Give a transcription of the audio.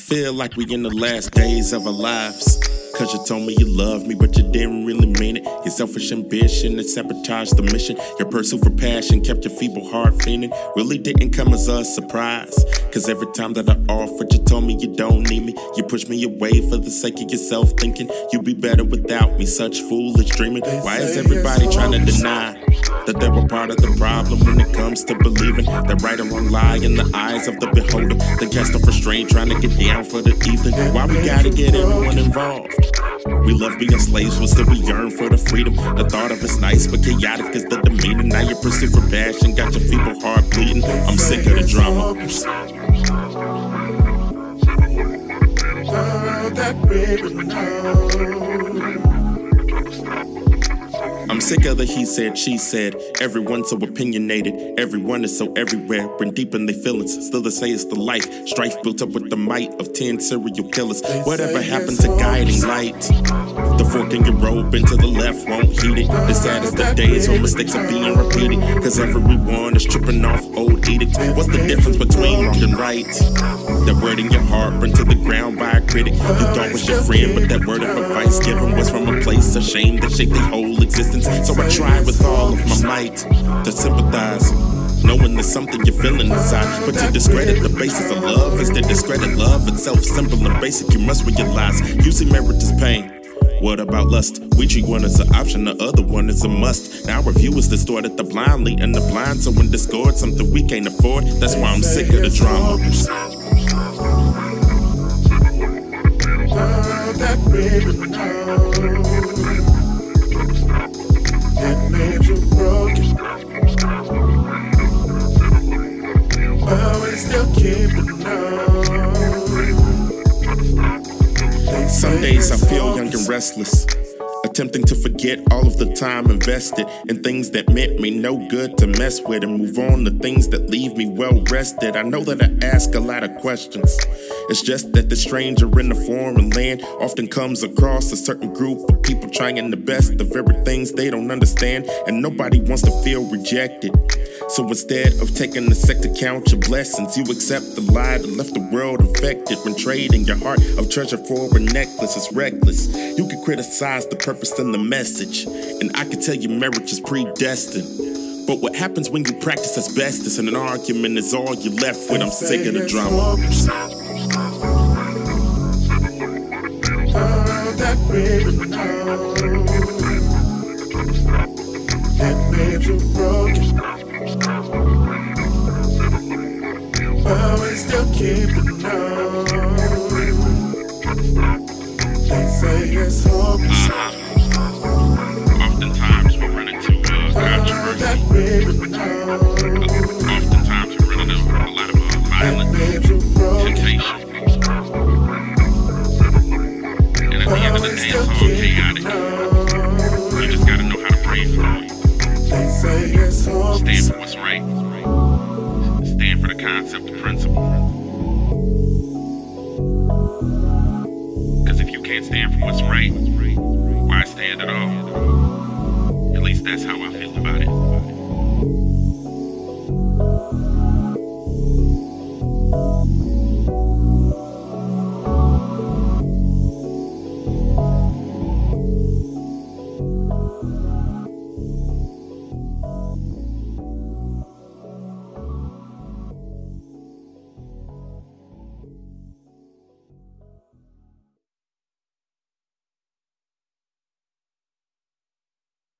Feel like we in the last days of our lives. Cause you told me you love me, but you didn't really mean it. Your selfish ambition that sabotaged the mission. Your pursuit for passion kept your feeble heart feeling. Really didn't come as a surprise. Cause every time that I offered, you told me you don't need me. You pushed me away for the sake of yourself, thinking you'd be better without me. Such foolish dreaming. Why is everybody trying to deny? That they were part of the problem when it comes to believing that right or wrong lie in the eyes of the beholder. Then cast off restraint, trying to get down for the evening. Why we gotta get everyone involved? We love being slaves, but still we yearn for the freedom. The thought of it's nice, but chaotic is the demeanor. Now your pursuit for passion got your feeble heart bleeding. I'm sick of the drama. that. I'm sick of the he said, she said. Everyone's so opinionated. Everyone is so everywhere. Bring deep in their feelings. Still they say it's the life. Strife built up with the might of 10 serial killers. Whatever happened to guiding light? The fork in your robe into the left won't heat it. The saddest of days when mistakes are being repeated. Cause everyone is tripping off old edicts. What's the difference between wrong and right? That word in your heart burned to the ground by a critic. You thought was your friend, but that word of advice given was from a place of shame that shaped the whole existence. So I try with all of my might to sympathize. Knowing there's something you're feeling inside. But to discredit the basis of love is to discredit love itself. Simple and basic, you must realize. Using merit is pain. What about lust? We treat one as an option, the other one is a must. Now our view is distorted, the blindly and the blind. So when discord, something we can't afford. That's why I'm sick of the drama. that baby Some days I feel young and restless. Attempting to forget all of the time invested in things that meant me no good to mess with and move on to things that leave me well rested. I know that I ask a lot of questions. It's just that the stranger in the foreign land often comes across a certain group of people trying the best of everything they don't understand, and nobody wants to feel rejected. So instead of taking the sec to count your blessings, you accept the lie that left the world affected When trading your heart of treasure for a necklace is reckless, you can criticize the purpose and the message, and I can tell you marriage is predestined. But what happens when you practice asbestos and an argument is all you're left with? I'm sick of the drama. Uh, that baby knows it made you broken. Keep it known. They say it's hopeless. Oftentimes we run into uh, controversy. Oftentimes we run into a lot of uh, violence, made you broken. temptation. And at the end of the day, it's all chaotic. You just gotta know how to breathe through it. They say can't stand for what's right, why stand at all? At least that's how I feel about it.